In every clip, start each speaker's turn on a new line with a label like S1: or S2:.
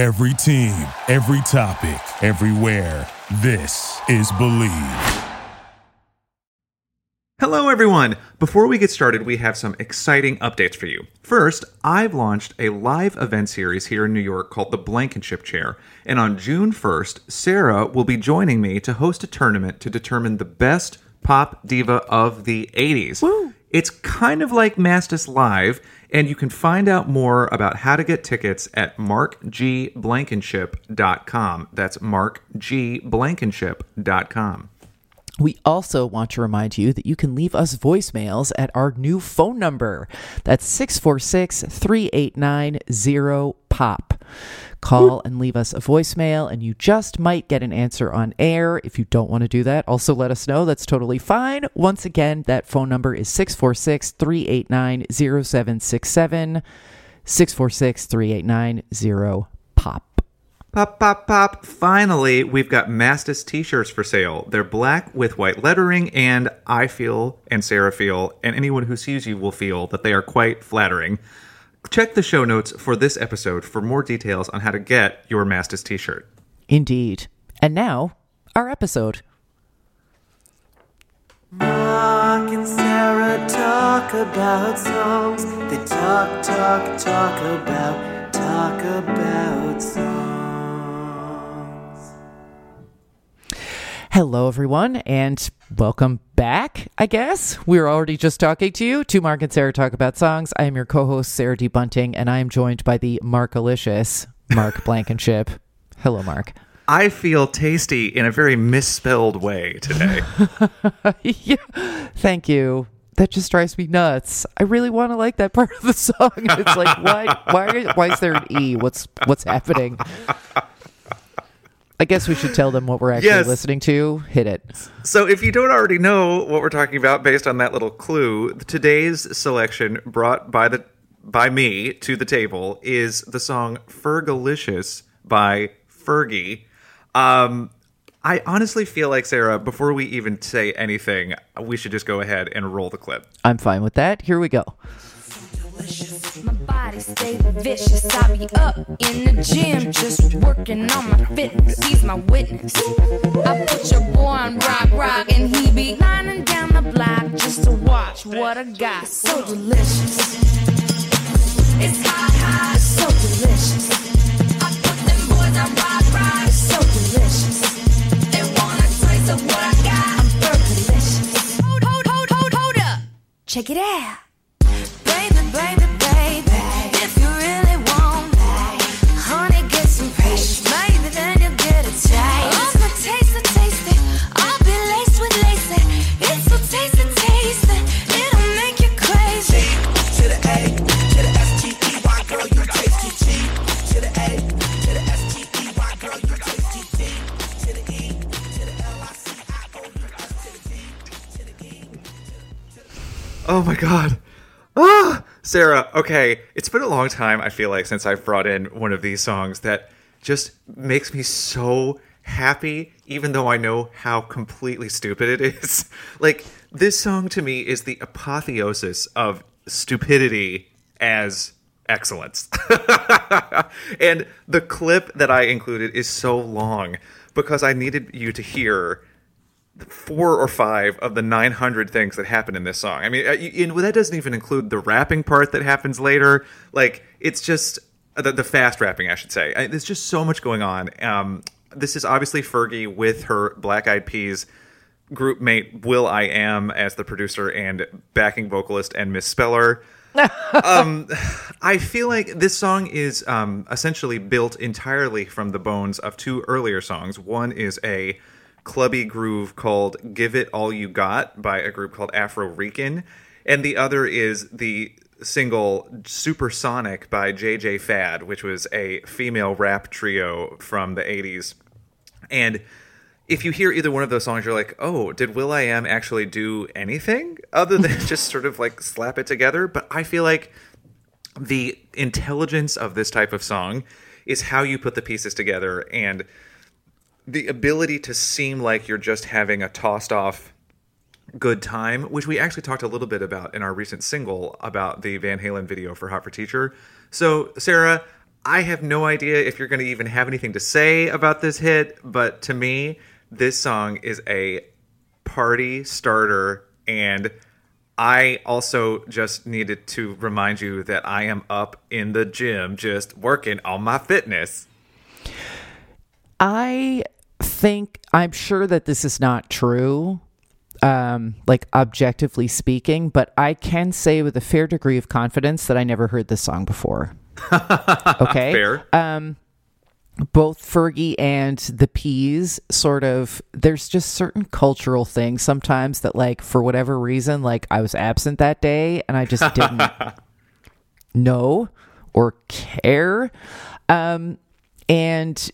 S1: Every team, every topic, everywhere. This is Believe.
S2: Hello, everyone. Before we get started, we have some exciting updates for you. First, I've launched a live event series here in New York called the Blankenship Chair. And on June 1st, Sarah will be joining me to host a tournament to determine the best pop diva of the 80s. It's kind of like Mastis Live, and you can find out more about how to get tickets at markgblankenship.com. That's markgblankenship.com.
S3: We also want to remind you that you can leave us voicemails at our new phone number. That's 646 389 0POP. Call and leave us a voicemail, and you just might get an answer on air. If you don't want to do that, also let us know. That's totally fine. Once again, that phone number is 646 389 0767. 646 389 0POP.
S2: Pop, pop, pop. Finally, we've got Mastis t shirts for sale. They're black with white lettering, and I feel, and Sarah feel, and anyone who sees you will feel that they are quite flattering. Check the show notes for this episode for more details on how to get your Mastis t shirt.
S3: Indeed. And now, our episode.
S4: Mark and Sarah talk about songs. They talk, talk, talk about, talk about songs.
S3: Hello, everyone, and welcome back, I guess. We were already just talking to you. To Mark and Sarah Talk About Songs. I am your co host, Sarah D. Bunting, and I am joined by the Markalicious Mark Blankenship. Hello, Mark.
S2: I feel tasty in a very misspelled way today.
S3: yeah, thank you. That just drives me nuts. I really want to like that part of the song. It's like, why, why, why is there an E? What's, what's happening? I guess we should tell them what we're actually
S2: Yes.
S3: listening to. Hit it.
S2: So, if you don't already know what we're talking about based on that little clue, today's selection brought by the by me to the table is the song "Fergalicious" by Fergie. Um, I honestly feel like Sarah, before we even say anything, we should just go ahead and roll the clip.
S3: I'm fine with that. Here we go.
S5: My body stay vicious. I be up in the gym, just working on my fitness. He's my witness. I put your boy on rock, rock, and he be lining down the block just to watch what I got. So delicious. It's hot, hot, so delicious. I put them boys on rock, rock, so delicious. They want a taste of what I got. I'm delicious. Hold, hold, hold, hold, hold up. Check it out. Baby,
S2: Sarah, okay. It's been a long time, I feel like, since I've brought in one of these songs that just makes me so happy, even though I know how completely stupid it is. like, this song to me is the apotheosis of stupidity as excellence. and the clip that I included is so long because I needed you to hear four or five of the 900 things that happen in this song. I mean, uh, you- and that doesn't even include the rapping part that happens later. Like, it's just uh, the, the fast rapping, I should say. Uh, There's just so much going on. Um, this is obviously Fergie with her Black Eyed Peas group mate Will I Am as the producer and backing vocalist and misspeller. um, I feel like this song is um, essentially built entirely from the bones of two earlier songs. One is a clubby groove called Give It All You Got by a group called Afro Rican, and the other is the single Supersonic by JJ Fad, which was a female rap trio from the 80s. And if you hear either one of those songs, you're like, oh, did Will I Am actually do anything other than just sort of like slap it together? But I feel like the intelligence of this type of song is how you put the pieces together and the ability to seem like you're just having a tossed off good time, which we actually talked a little bit about in our recent single about the Van Halen video for Hot for Teacher. So, Sarah, I have no idea if you're going to even have anything to say about this hit, but to me, this song is a party starter. And I also just needed to remind you that I am up in the gym just working on my fitness.
S3: I think I'm sure that this is not true, um, like objectively speaking, but I can say with a fair degree of confidence that I never heard this song before. okay.
S2: Fair.
S3: both Fergie and the Peas sort of there's just certain cultural things sometimes that like for whatever reason like I was absent that day and I just didn't know or care um and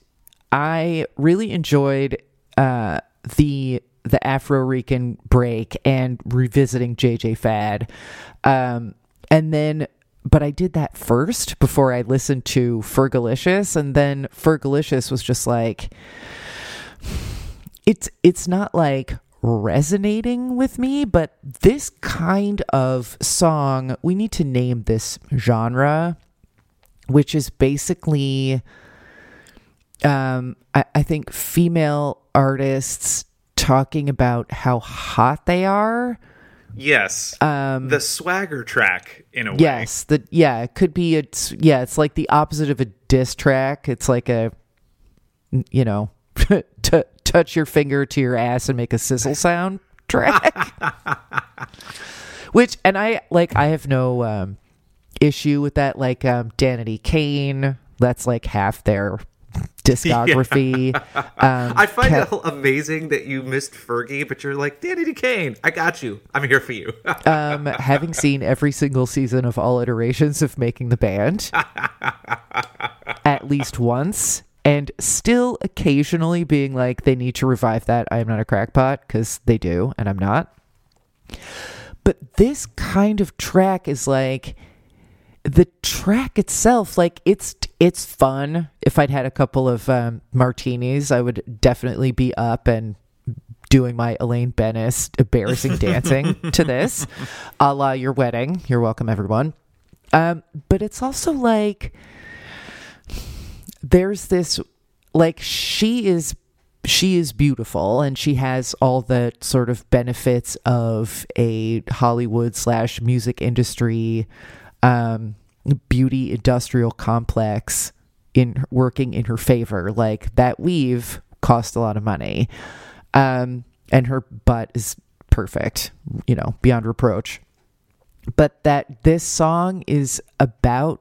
S3: I really enjoyed uh the the Afro Rican break and revisiting JJ Fad. Um and then but I did that first before I listened to Fergalicious, and then Fergalicious was just like, it's it's not like resonating with me, but this kind of song, we need to name this genre, which is basically, um, I, I think female artists talking about how hot they are.
S2: Yes. Um, the swagger track, in a way.
S3: Yes, the yeah, it could be it's yeah, it's like the opposite of a diss track. It's like a you know, t- touch your finger to your ass and make a sizzle sound track. Which and I like I have no um issue with that like um Danity Kane, that's like half their discography. Um,
S2: I find
S3: Ke-
S2: it amazing that you missed Fergie, but you're like, Danity Kane, I got you. I'm here for you.
S3: um, having seen every single season of all iterations of making the band at least once and still occasionally being like they need to revive that i am not a crackpot because they do and i'm not but this kind of track is like the track itself like it's it's fun. If i'd had a couple of um, martinis i would definitely be up and doing my elaine benes embarrassing dancing to this a la your wedding. You're welcome everyone. Um, but it's also like there's this like she is she is beautiful and she has all the sort of benefits of a hollywood slash music industry um, beauty industrial complex in working in her favor. Like that weave cost a lot of money, um, and her butt is perfect, you know, beyond reproach. But that this song is about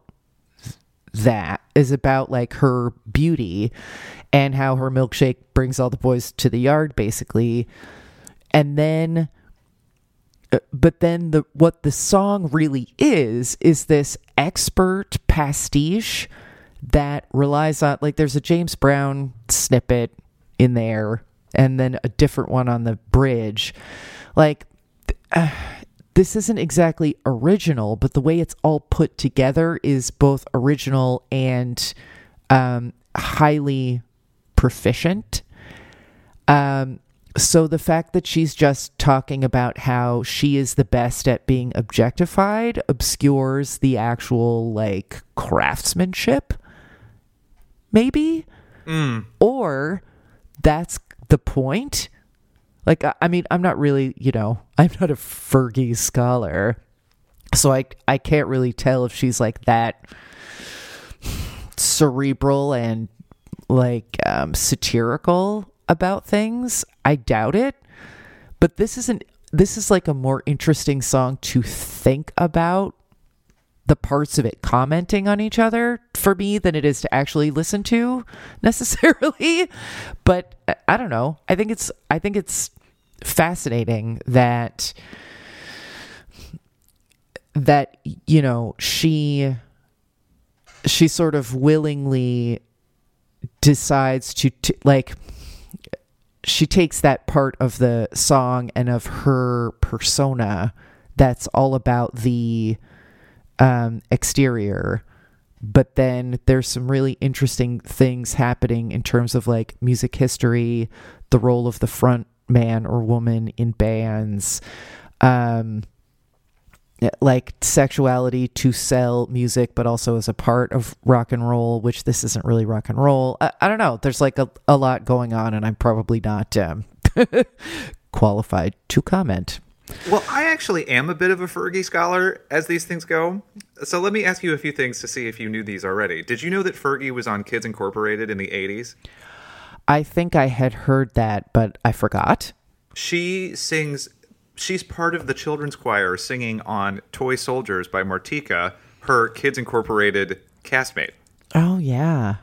S3: that is about like her beauty and how her milkshake brings all the boys to the yard basically and then but then the what the song really is is this expert pastiche that relies on like there's a James Brown snippet in there and then a different one on the bridge. Like uh, this isn't exactly original but the way it's all put together is both original and um, highly proficient. Um, so the fact that she's just talking about how she is the best at being objectified obscures the actual like craftsmanship maybe? Or that's the point? Like I, I mean i'm not really you know i'm not a fergie scholar so i i can't really tell if she's like that cerebral and like um, satirical about things. I doubt it. But this isn't. This is like a more interesting song to think about the parts of it commenting on each other for me than it is to actually listen to necessarily. But I- I don't know. I think it's. I think it's fascinating that that you know she she sort of willingly decides to, to like she takes that part of the song and of her persona that's all about the um, exterior. But then there's some really interesting things happening in terms of like music history the role of the front man or woman in bands. Um like sexuality to sell music, but also as a part of rock and roll, which this isn't really rock and roll. I, I don't know. There's like a, a lot going on, and I'm probably not um, qualified to comment.
S2: Well, I actually am a bit of a Fergie scholar as these things go. So let me ask you a few things to see if you knew these already. Did you know that Fergie was on Kids Incorporated in the 80s?
S3: I think I had heard that, but I forgot.
S2: She sings, she's part of the children's choir singing on Toy Soldiers by Martika, her Kids Incorporated castmate.
S3: Oh, yeah.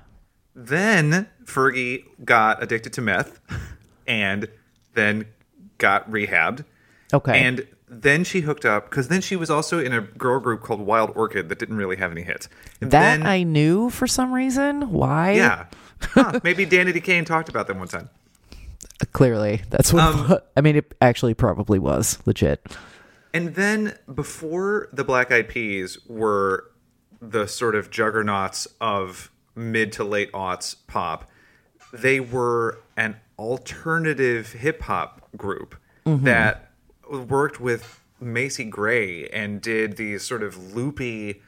S2: Then Fergie got addicted to meth and then got rehabbed.
S3: Okay.
S2: And then she hooked up because then she was also in a girl group called Wild Orchid that didn't really have any hits. And
S3: that
S2: then,
S3: I knew for some reason. Why?
S2: yeah, Huh, maybe Danity Kane talked about them one time.
S3: Clearly. That's what
S2: Um,
S3: I mean, it actually probably was legit.
S2: And then before the Black Eyed Peas were the sort of juggernauts of mid to late aughts pop, they were an alternative hip hop group that worked with Macy Gray and did these sort of loopy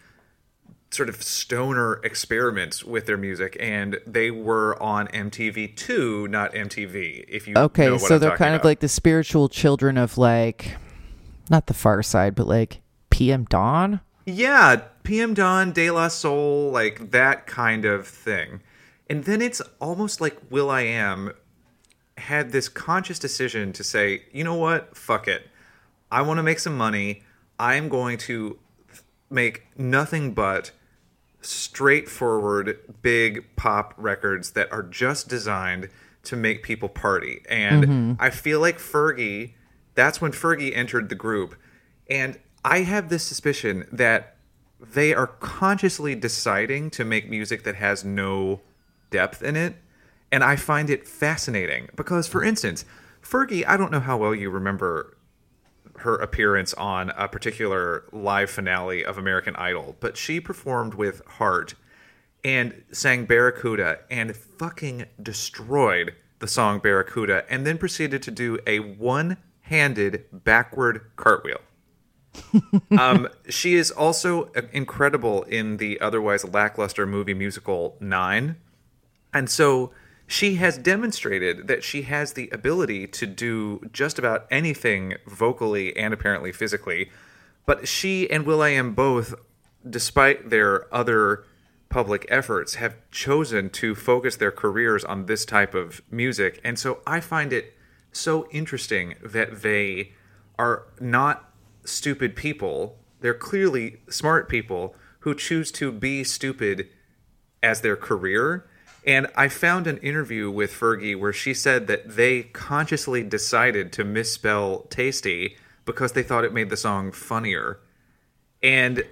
S2: sort of stoner experiments with their music and they were on MTV2 not MTV if you know
S3: Okay, so
S2: I'm
S3: they're kind of like the spiritual children of like not the far side, but like PM Dawn.
S2: Yeah, PM Dawn, De La Soul, like that kind of thing. And then it's almost like Will I Am had this conscious decision to say, you know what? Fuck it. I want to make some money. I'm going to make nothing but straightforward big pop records that are just designed to make people party. And mm-hmm. I feel like Fergie, that's when Fergie entered the group. And I have this suspicion that they are consciously deciding to make music that has no depth in it. And I find it fascinating because, for instance, Fergie, I don't know how well you remember her appearance on a particular live finale of American Idol, but she performed with Heart and sang Barracuda and fucking destroyed the song Barracuda and then proceeded to do a one handed backward cartwheel. um, she is also incredible in the otherwise lackluster movie musical Nine. And so she has demonstrated that she has the ability to do just about anything vocally and apparently physically. But she and Will I Am both, despite their other public efforts, have chosen to focus their careers on this type of music. And so I find it so interesting that they are not stupid people. They're clearly smart people who choose to be stupid as their career. And I found an interview with Fergie where she said that they consciously decided to misspell tasty because they thought it made the song funnier. And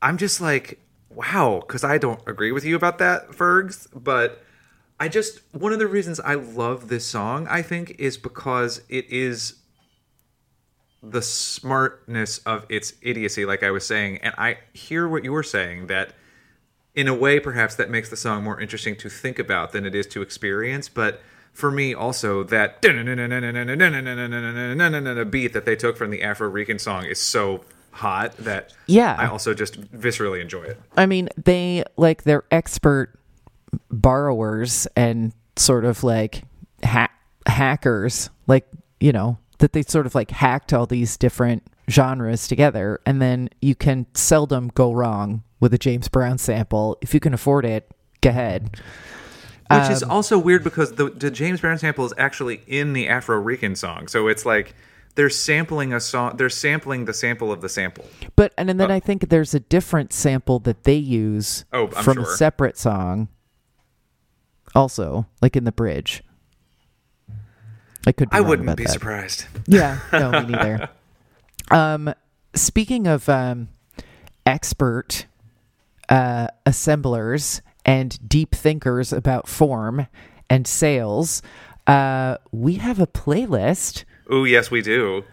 S2: I'm just like, wow, because I don't agree with you about that, Fergs. But I just, one of the reasons I love this song, I think, is because it is the smartness of its idiocy, like I was saying. And I hear what you were saying that in a way, perhaps that makes the song more interesting to think about than it is to experience. But for me, also, that beat that they took from the Afro Rican song is so hot that
S3: Yeah.
S2: I also just viscerally enjoy it.
S3: I mean, they like they're expert borrowers and sort of like ha- hackers, like you know that they sort of like hacked all these different genres together, and then you can seldom go wrong with a James Brown sample if you can afford it. Go ahead.
S2: Which is also weird because the, the James Brown sample is actually in the Afro Rican song. So it's like they're sampling a song, they're sampling the sample of the sample.
S3: But and, and then I think there's a different sample that they use
S2: Oh,
S3: from a separate song. Also, like in the bridge. I could.
S2: I wouldn't be
S3: that.
S2: surprised.
S3: Yeah, no, me neither. Um, speaking of um, expert uh, assemblers and deep thinkers about form and sales, uh, we have a playlist.
S2: Oh, yes, we do.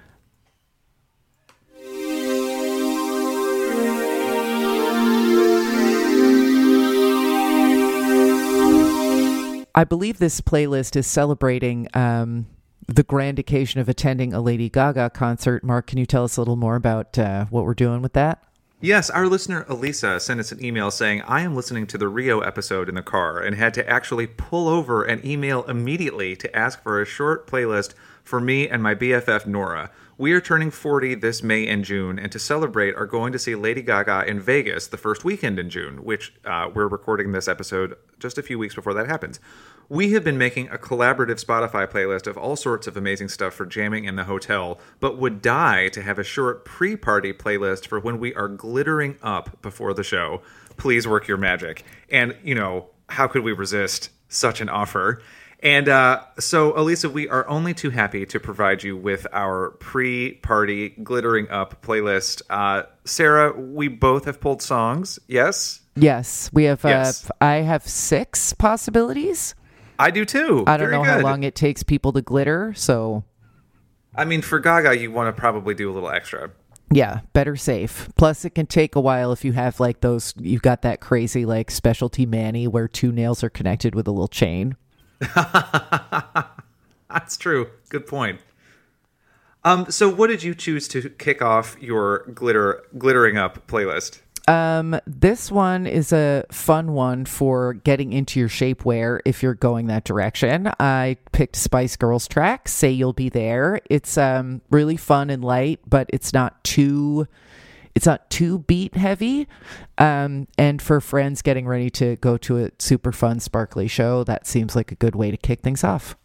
S3: I believe this playlist is celebrating um, the grand occasion of attending a Lady Gaga concert. Mark, can you tell us a little more about uh, what we're doing with that?
S2: Yes, our listener Elisa sent us an email saying, I am listening to the Rio episode in the car and had to actually pull over and email immediately to ask for a short playlist for me and my BFF Nora. We are turning 40 this May and June, and to celebrate, are going to see Lady Gaga in Vegas the first weekend in June, which uh, we're recording this episode just a few weeks before that happens. We have been making a collaborative Spotify playlist of all sorts of amazing stuff for jamming in the hotel, but would die to have a short pre party playlist for when we are glittering up before the show. Please work your magic. And, you know, how could we resist such an offer? And uh, so, Elisa, we are only too happy to provide you with our pre party glittering up playlist. Uh, Sarah, we both have pulled songs, yes?
S3: Yes, we have.
S2: Yes.
S3: Uh, I have six possibilities.
S2: I do too.
S3: I don't
S2: Very
S3: know how long it takes people to glitter, so
S2: I mean, for Gaga, you want to probably do a little extra.
S3: yeah, better safe. Plus, it can take a while if you have like those. You've got that crazy like specialty mani where two nails are connected with a little chain.
S2: That's true. Good point. Um, so what did you choose to kick off your glitter glittering up playlist?
S3: Um, this one is a fun one for getting into your shapewear if you're going that direction. I picked Spice Girls track, Say You'll Be There. It's um really fun and light, but it's not too it's not too beat heavy. Um, and for friends getting ready to go to a super fun, sparkly show, that seems like a good way to kick things off.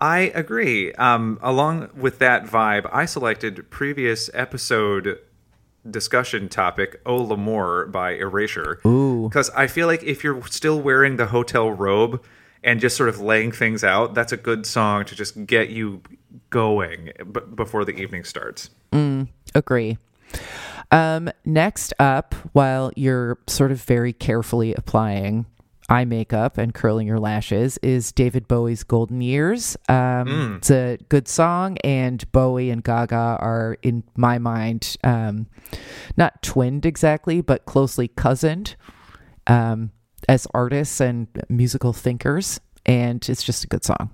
S2: I agree. Um, along with that vibe, I selected previous episode discussion topic "Oh L'Amour" by Erasure.
S3: Ooh.
S2: because I feel like if you're still wearing the hotel robe and just sort of laying things out, that's a good song to just get you going b- before the evening starts.
S3: Agree. Um, next up, while you're sort of very carefully applying eye makeup and curling your lashes, is David Bowie's Golden Years. Um, It's a good song, and Bowie and Gaga are, in my mind, um, not twinned exactly, but closely cousined um, as artists and musical thinkers. And it's just a good song.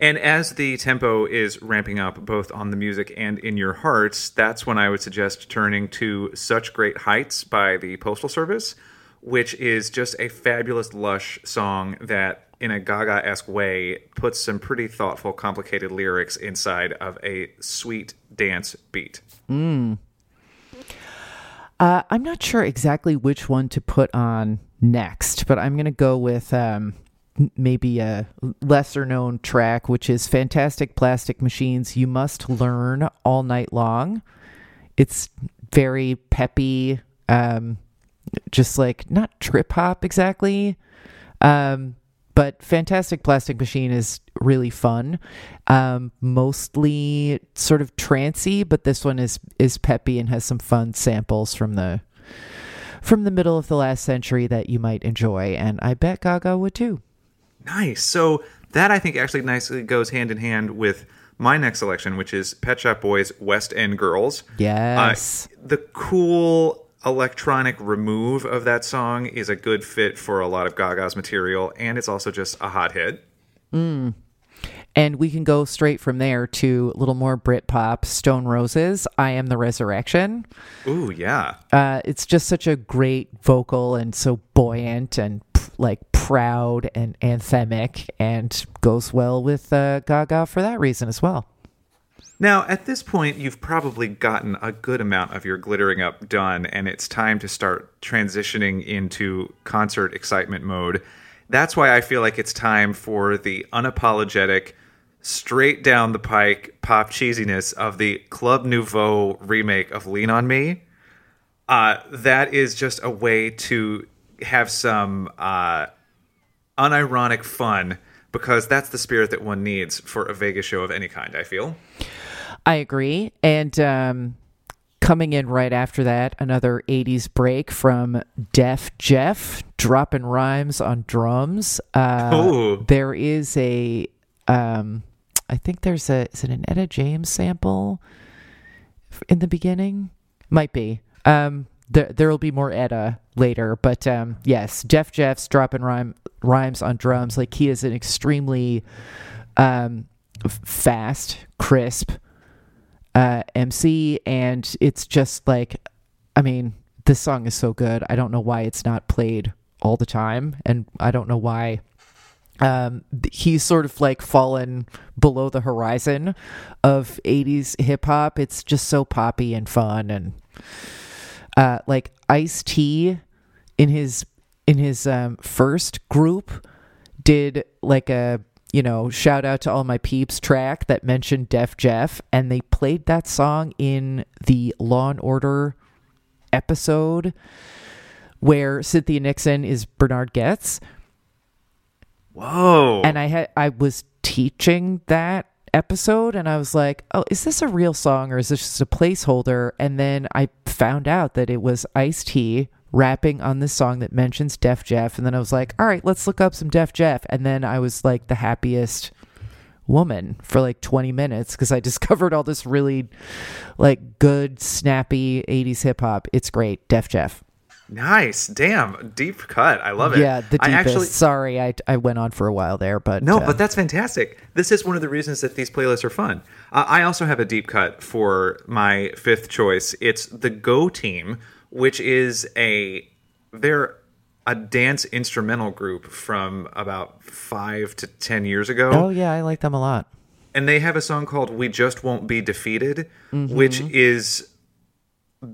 S2: And as the tempo is ramping up both on the music and in your hearts, that's when I would suggest turning to Such Great Heights by the Postal Service, which is just a fabulous, lush song that, in a Gaga esque way, puts some pretty thoughtful, complicated lyrics inside of a sweet dance beat.
S3: Uh, I'm not sure exactly which one to put on next, but I'm going to go with um, maybe a lesser known track, which is Fantastic Plastic Machines. You must learn all night long. It's very peppy, um, just like not trip hop exactly. Um, but Fantastic Plastic Machine is really fun. Um, mostly sort of trancy, but this one is is peppy and has some fun samples from the from the middle of the last century that you might enjoy, and I bet Gaga would too.
S2: Nice. So that I think actually nicely goes hand in hand with my next selection, which is Pet Shop Boys' West End Girls.
S3: Yes.
S2: Uh, the cool electronic remove of that song is a good fit for a lot of Gaga's material, and it's also just a hot hit.
S3: And we can go straight from there to a little more Britpop, Stone Roses, I Am the Resurrection.
S2: Ooh, yeah.
S3: Uh, it's just such a great vocal and so buoyant and like proud and anthemic and goes well with uh, Gaga for that reason as well.
S2: Now, at this point, you've probably gotten a good amount of your glittering up done, and it's time to start transitioning into concert excitement mode. That's why I feel like it's time for the unapologetic, straight down the pike pop cheesiness of the Club Nouveau remake of Lean on Me. Uh, that is just a way to have some uh, unironic fun because that's the spirit that one needs for a Vegas show of any kind, I feel.
S3: I agree. And um, coming in right after that, another 80s break from Def Jeff, dropping rhymes on drums. Uh, there is a, um, I think there's a, is it an Etta James sample in the beginning? Might be. Um, there, will be more Etta later, but um, yes, Def Jeff's dropping rhyme rhymes on drums. Like he is an extremely um, f- fast, crisp uh, MC, and it's just like, I mean, this song is so good. I don't know why it's not played all the time, and I don't know why um, he's sort of like fallen below the horizon of 80s hip hop. It's just so poppy and fun and uh, like Ice T in his in his um, first group did like a you know shout out to all my peeps track that mentioned Def Jeff and they played that song in the Law and Order episode where Cynthia Nixon is Bernhard Goetz
S2: Whoa.
S3: and I had I was teaching that episode and I was like, "Oh, is this a real song or is this just a placeholder?" And then I found out that it was Ice T rapping on this song that mentions Def Jeff and then I was like, "All right, let's look up some Def Jeff." And then I was like the happiest woman for like 20 minutes because I discovered all this really like good snappy 80s hip hop. It's great. Def Jeff.
S2: nice. Damn. Deep cut. I love it.
S3: Yeah, the deepest.
S2: I actually
S3: Sorry, I I went on for a while there, but
S2: No,
S3: uh,
S2: but that's fantastic. This is one of the reasons that these playlists are fun. Uh, I also have a deep cut for my fifth choice. It's the Go Team, which is a they're a dance instrumental group from about five to ten years ago.
S3: Oh yeah, I like them a lot.
S2: and they have a song called "We Just Won't Be Defeated," which is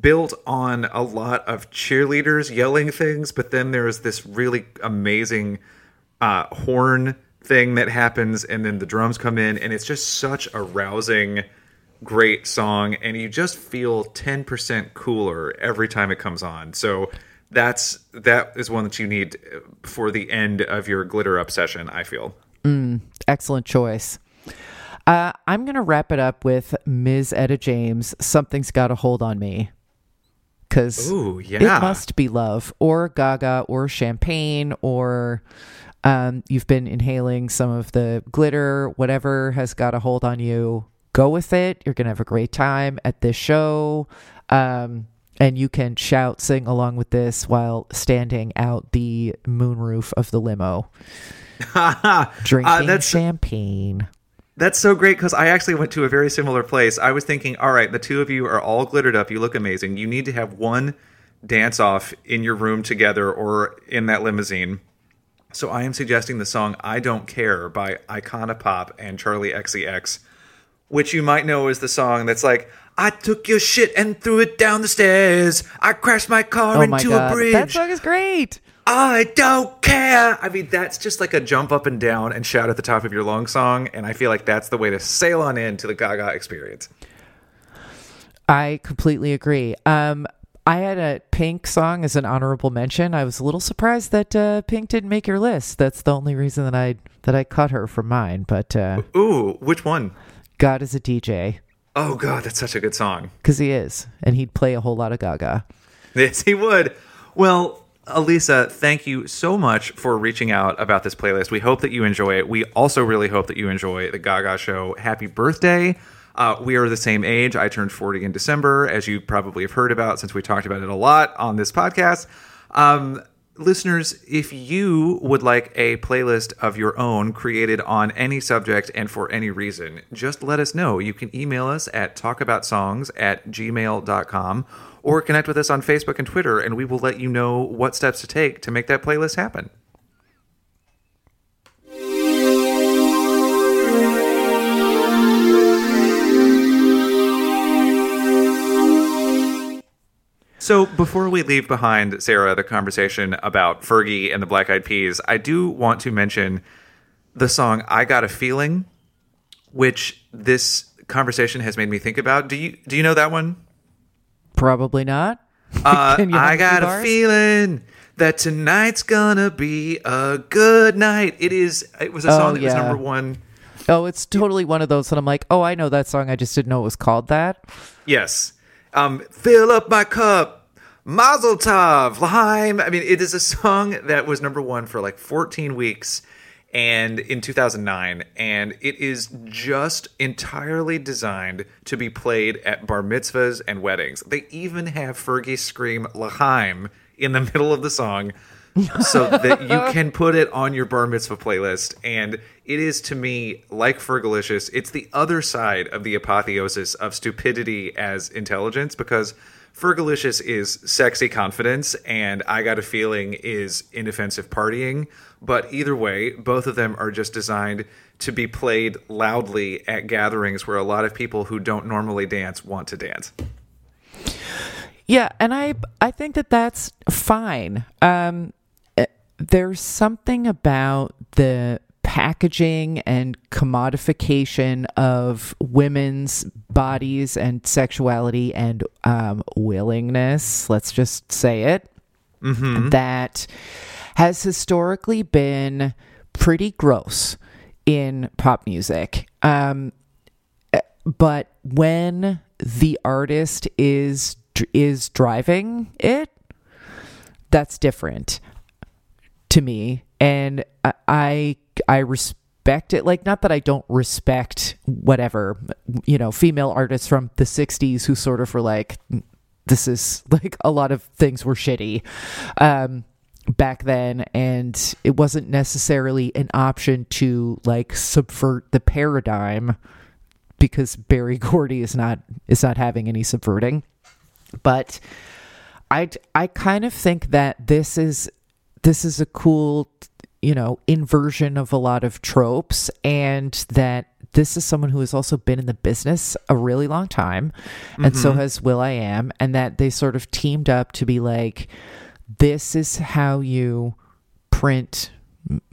S2: built on a lot of cheerleaders yelling things, but then there's this really amazing uh, horn thing that happens, and then the drums come in, and it's just such a rousing, great song, and you just feel ten percent cooler every time it comes on. So. That's that is one that you need for the end of your glitter up session. I feel.
S3: Excellent choice. Uh, I'm going to wrap it up with Ms. Etta James. Something's got a hold on me. Because
S2: Ooh,
S3: it
S2: yeah.
S3: must be love, or Gaga, or champagne, or um, you've been inhaling some of the glitter, whatever has got a hold on you. Go with it. You're going to have a great time at this show. Um, and you can shout, sing along with this while standing out the moonroof of the limo, drinking
S2: Uh, that's-
S3: champagne.
S2: That's so great because I actually went to a very similar place. I was thinking, all right, the two of you are all glittered up. You look amazing. You need to have one dance off in your room together or in that limousine. So I am suggesting the song I Don't Care by Icona Pop and Charli XCX, which you might know is the song that's like, I took your shit and threw it down the stairs. I crashed my car
S3: Oh my
S2: into
S3: god,
S2: a bridge.
S3: that song is great.
S2: I don't care. I mean, that's just like a jump up and down and shout at the top of your lung song. And I feel like that's the way to sail on into the Gaga experience.
S3: I completely agree. Um, I had a Pink song as an honorable mention. I was a little surprised that uh, Pink didn't make your list. That's the only reason that I that I cut her from mine. But uh,
S2: Ooh, which one?
S3: God is a DJ
S2: Oh, God, that's such a good song.
S3: because he is, and he'd play a whole lot of Gaga.
S2: Yes, he would. Well, Elisa, thank you so much for reaching out about this playlist. We hope that you enjoy it. We also really hope that you enjoy the Gaga show. Happy birthday. Uh, we are the same age. I turned 40 in December, as you probably have heard about since we talked about it a lot on this podcast. Um, listeners, if you would like a playlist of your own created on any subject and for any reason, just let us know. You can email us at talkaboutsongs at gmail.com or connect with us on Facebook and Twitter, and we will let you know what steps to take to make that playlist happen. So before we leave behind, Sarah, the conversation about Fergie and the Black Eyed Peas, I do want to mention the song "I Got a Feeling," which this conversation has made me think about. Do you do you know that one?
S3: Probably not.
S2: Uh,
S3: Can you hum
S2: I got a feeling that tonight's gonna be a good night. It is. It was a
S3: Oh,
S2: song that was number one.
S3: Oh, it's totally one of those that I'm like, oh, I know that song. I just didn't know it was called that.
S2: Yes. Um, fill up my cup. Mazel tov, L'chaim. I mean, it is a song that was number one for like 14 weeks and in 2009. And it is just entirely designed to be played at bar mitzvahs and weddings. They even have Fergie scream L'chaim in the middle of the song. so that you can put it on your bar mitzvah playlist. And it is to me like Fergalicious. It's the other side of the apotheosis of stupidity as intelligence because Fergalicious is sexy confidence, and I got a feeling is inoffensive partying. But either way, both of them are just designed to be played loudly at gatherings where a lot of people who don't normally dance want to dance.
S3: Yeah, and I I think that that's fine. Um, eh, there's something about the packaging and commodification of women's bodies and sexuality and um, willingness. Let's just say it. That has historically been pretty gross in pop music. Um, but when the artist is is driving it that's different to me and I- i respect it like not that i don't respect whatever you know female artists from the 60s who sort of were like this is like a lot of things were shitty um back then and it wasn't necessarily an option to like subvert the paradigm because Berry Gordy is not is not having any subverting. But I I kind of think that this is this is a cool you know inversion of a lot of tropes and that this is someone who has also been in the business a really long time and so mm-hmm. has Will I Am and that they sort of teamed up to be like this is how you print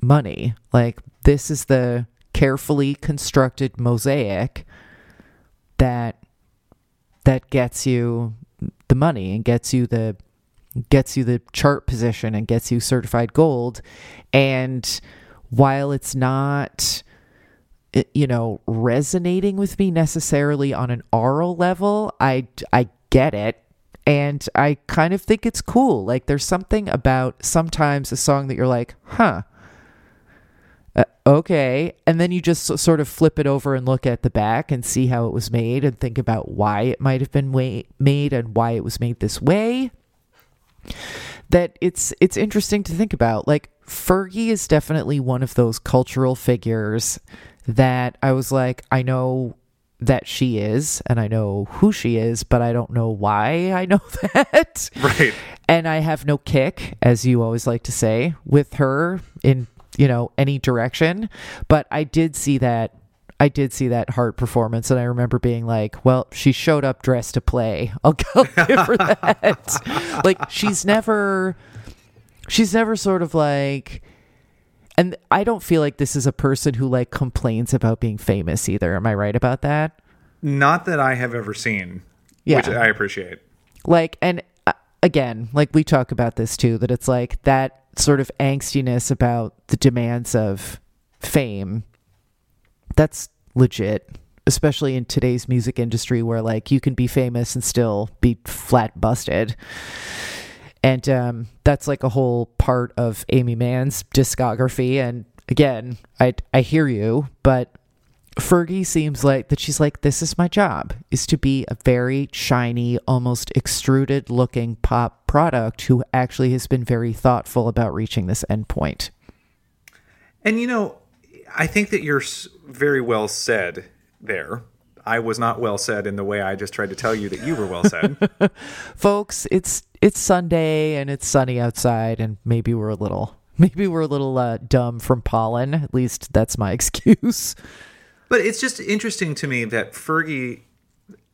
S3: money. Like this is the carefully constructed mosaic that that gets you the money and gets you the gets you the chart position and gets you certified gold. And while it's not you know resonating with me necessarily on an aural level i i get it. And i kind of think it's cool. Like there's something about sometimes a song that you're like huh uh, okay. And then you just sort of flip it over and look at the back and see how it was made and think about why it might have been wa- made and why it was made this way that it's it's interesting to think about like Fergie is definitely one of those cultural figures that I was like I know that she is and I know who she is but I don't know why I know that
S2: Right.
S3: and I have no kick, as you always like to say, with her in you know any direction. But I did see that. I did see that hard performance, and I remember being like, "Well, she showed up dressed to play. I'll go give her that." like she's never, she's never sort of like, and I don't feel like this is a person who like complains about being famous either. Am I right about that?
S2: Not that I have ever seen,
S3: Yeah.
S2: which I appreciate.
S3: like and uh, again like we talk about this too that it's like that sort of angstiness about the demands of fame that's legit especially in today's music industry where like you can be famous and still be flat busted and um, that's like a whole part of Aimee Mann's discography. And again, I I hear you, but Fergie seems like that she's like, this is my job, is to be a very shiny, almost extruded looking pop product who actually has been very thoughtful about reaching this endpoint.
S2: And you know, I think that you're very well said there. I was not well said in the way I just tried to tell you that you were well said.
S3: Folks, it's it's Sunday and it's sunny outside and maybe we're a little maybe we're a little uh, dumb from pollen. At least that's my excuse.
S2: but it's just interesting to me that Fergie,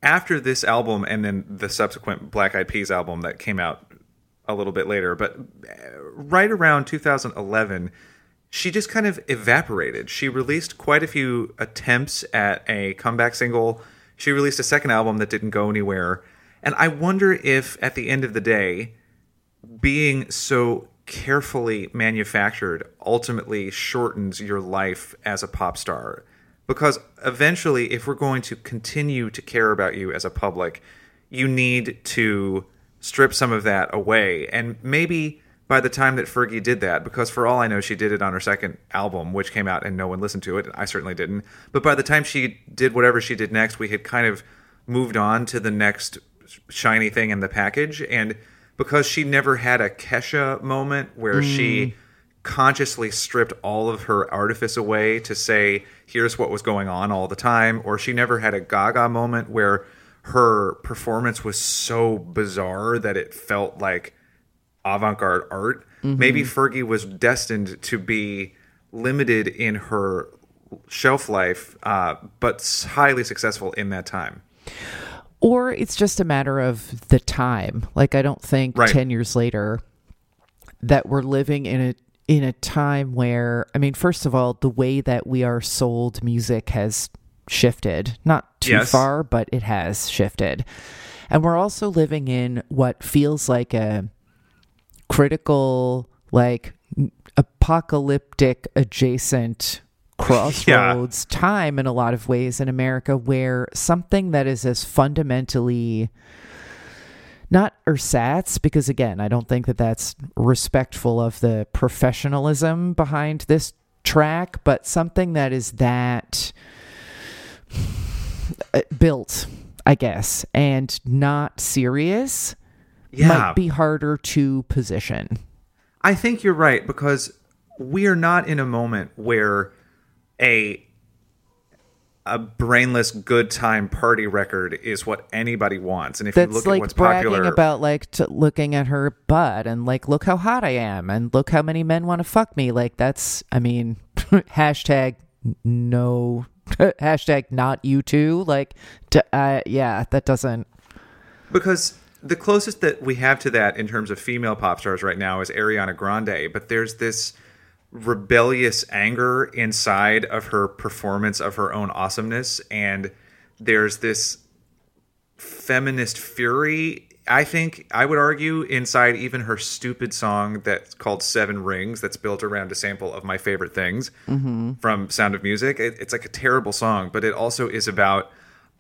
S2: after this album and then the subsequent Black Eyed Peas album that came out a little bit later, but uh, right around 2011, she just kind of evaporated. She released quite a few attempts at a comeback single. She released a second album that didn't go anywhere. And I wonder if at the end of the day, being so carefully manufactured ultimately shortens your life as a pop star. Because eventually, if we're going to continue to care about you as a public, you need to strip some of that away. And maybe by the time that Fergie did that, because for all I know, she did it on her second album, which came out and no one listened to it. I certainly didn't. But by the time she did whatever she did next, we had kind of moved on to the next shiny thing in the package. And because she never had a Kesha moment where hmm. she consciously stripped all of her artifice away to say, here's what was going on all the time, or she never had a Gaga moment where her performance was so bizarre that it felt like avant garde art. Maybe Fergie was destined to be limited in her shelf life, uh, but highly successful in that time.
S3: Or it's just a matter of the time. Like I don't think
S2: Right.
S3: 10 years later that we're living in a in a time where I mean first of all the way that we are sold music has shifted. Not too
S2: Yes.
S3: far, but it has shifted. And we're also living in what feels like a critical like apocalyptic adjacent crossroads time in a lot of ways in America where something that is as fundamentally not ersatz because again I don't think that that's respectful of the professionalism behind this track but something that is that uh, built I guess and not serious
S2: Yeah.
S3: might be harder to position.
S2: I think you're right because we are not in a moment where a a brainless good time party record is what anybody wants. And if you
S3: That's
S2: look
S3: like
S2: at what's
S3: bragging
S2: popular,
S3: about like looking at her butt and like look how hot I am and look how many men want to fuck me. Like that's I mean hashtag no hashtag not you too. Like t- uh, yeah, that doesn't.
S2: because the closest that we have to that in terms of female pop stars right now is Ariana Grande, but there's this rebellious anger inside of her performance of her own awesomeness and there's this feminist fury I think I would argue inside even her stupid song that's called Seven Rings that's built around a sample of my favorite things mm-hmm. from Sound of Music. It, it's like a terrible song, but it also is about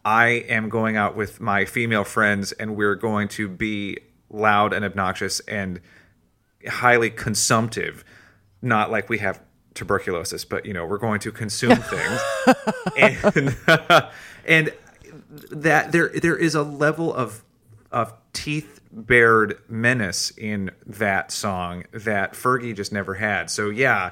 S2: I am going out with my female friends and we're going to be loud and obnoxious and highly consumptive. Not like we have tuberculosis, but you know, we're going to consume things. and and that there there is a level of of teeth bared menace in that song that Fergie just never had. So yeah,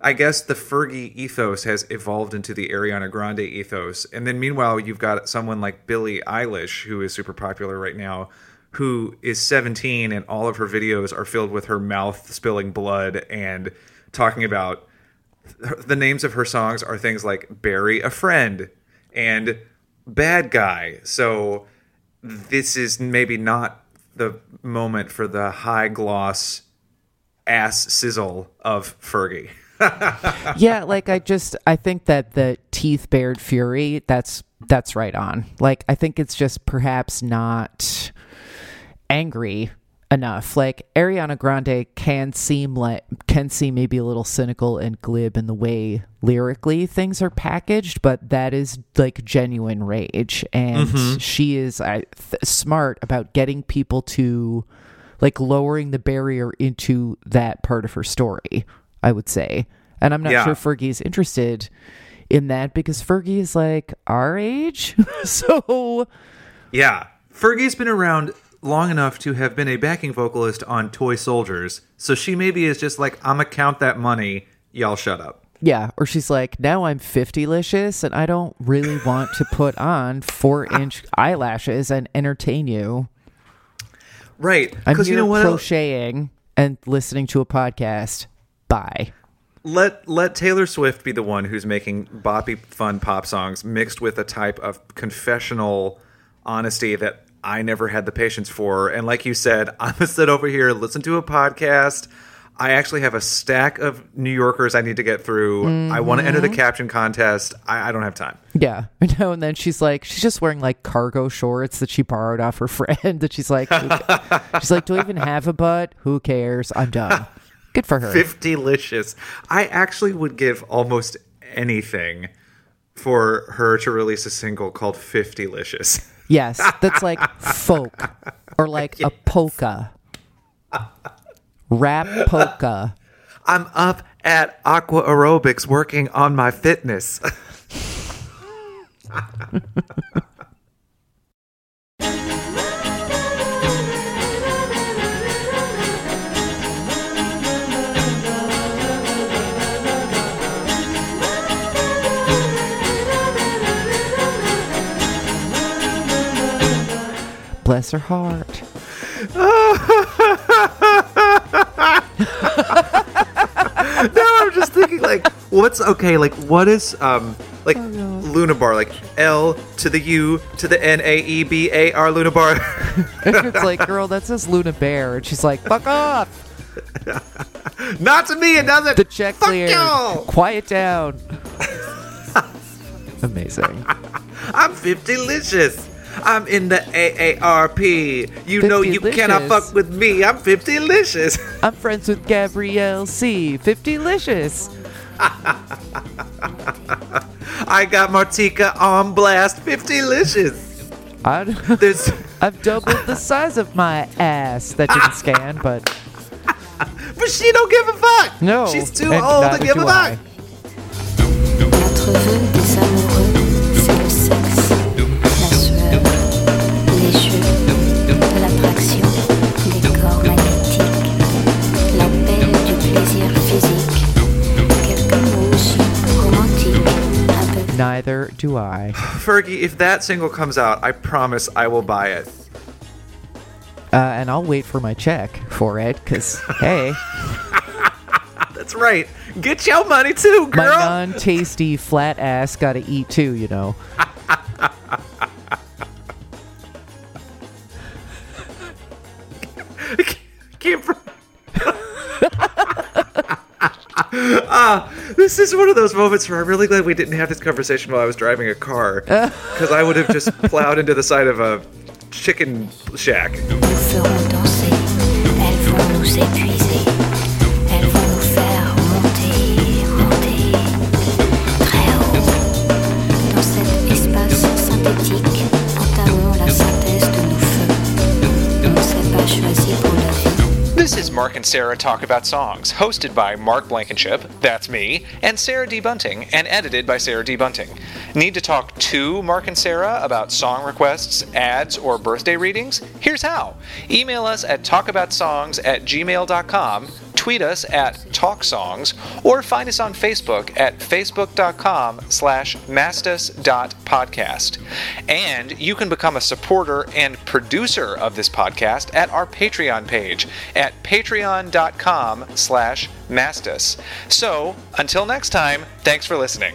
S2: I guess the Fergie ethos has evolved into the Ariana Grande ethos. And then meanwhile, you've got someone like Billie Eilish who is super popular right now who is 17 and all of her videos are filled with her mouth spilling blood and talking about the names of her songs are things like bury a friend and bad guy so this is maybe not the moment for the high gloss ass sizzle of fergie
S3: yeah, like I just I think that the teeth bared fury that's that's right on. Like I think it's just perhaps not angry enough. Like Ariana Grande can seem like can seem maybe a little cynical and glib in the way lyrically things are packaged, but that is like genuine rage and mm-hmm. she is I, th- smart about getting people to like lowering the barrier into that part of her story, I would say. And I'm not
S2: Yeah.
S3: sure Fergie's interested in that because Fergie is like our age. so
S2: yeah fergie's been around long enough to have been a backing vocalist on toy soldiers so she maybe is just like i'm gonna count that money y'all shut up
S3: yeah, or she's like, now I'm 50 licious and I don't really want to put on four inch eyelashes and entertain you.
S2: right
S3: I'm
S2: because
S3: here
S2: you know what
S3: crocheting and listening to a podcast. Bye.
S2: let let Taylor Swift be the one who's making boppy fun pop songs mixed with a type of confessional honesty that I never had the patience for. And like you said, I'm gonna sit over here, listen to a podcast. I actually have a stack of New Yorkers I need to get through. I want to enter the
S3: Mm-hmm.
S2: caption contest. I, I don't have time.
S3: Yeah, I know. And then she's like, she's just wearing like cargo shorts that she borrowed off her friend. That she's like, she's like, do I even have a butt? Who cares? I'm done. Good for her.
S2: Fifty licious. I actually would give almost anything for her to release a single called Fifty Licious.
S3: Yes, that's like folk or like a polka, rap polka.
S2: I'm up at aqua aerobics working on my fitness.
S3: Bless her heart.
S2: now I'm just thinking like, what's okay? Like, what is um like Luna Bar? Like L to the U to the N A E B A R Luna Bar.
S3: it's like, girl, that says Luna Bear. And she's like, fuck off.
S2: Not to me, it doesn't.
S3: The check
S2: Fuck
S3: cleared.
S2: y'all.
S3: Quiet down. Amazing.
S2: I'm 50licious. I'm in the AARP. You know you cannot fuck with me. I'm 50licious.
S3: I'm friends with Gabrielle C. 50 Licious.
S2: I got Martika on blast. 50licious.
S3: I-
S2: There's
S3: I've doubled the size of my ass. That didn't scan, but
S2: but she don't give a fuck.
S3: no.
S2: She's too old to give
S3: do
S2: a
S3: I.
S2: fuck.
S3: Neither do I.
S2: Fergie, if that single comes out, I promise I will buy it.
S3: Uh, and I'll wait for my check for it, because, hey,
S2: That's right. Get your money too, girl.
S3: my non tasty flat ass gotta eat too, you know.
S2: Ah, this is one of those moments where I'm really glad we didn't have this conversation while I was driving a car, because I would have just plowed into the side of a chicken shack.
S6: nous ferons danser, elles vont nous épuiser,
S7: Mark and Sarah Talk About Songs, hosted by Mark Blankenship, that's me, and Sarah D. Bunting, and edited by Sarah D. Bunting. Need to talk to Mark and Sarah about song requests, ads, or birthday readings? Here's how. Email us at talkaboutsongs at gmail.com, tweet us at talksongs, or find us on Facebook at facebook.com slash mastus.podcast. And you can become a supporter and producer of this podcast at our Patreon page at patreon.com slash mastus. So, until next time, thanks for listening.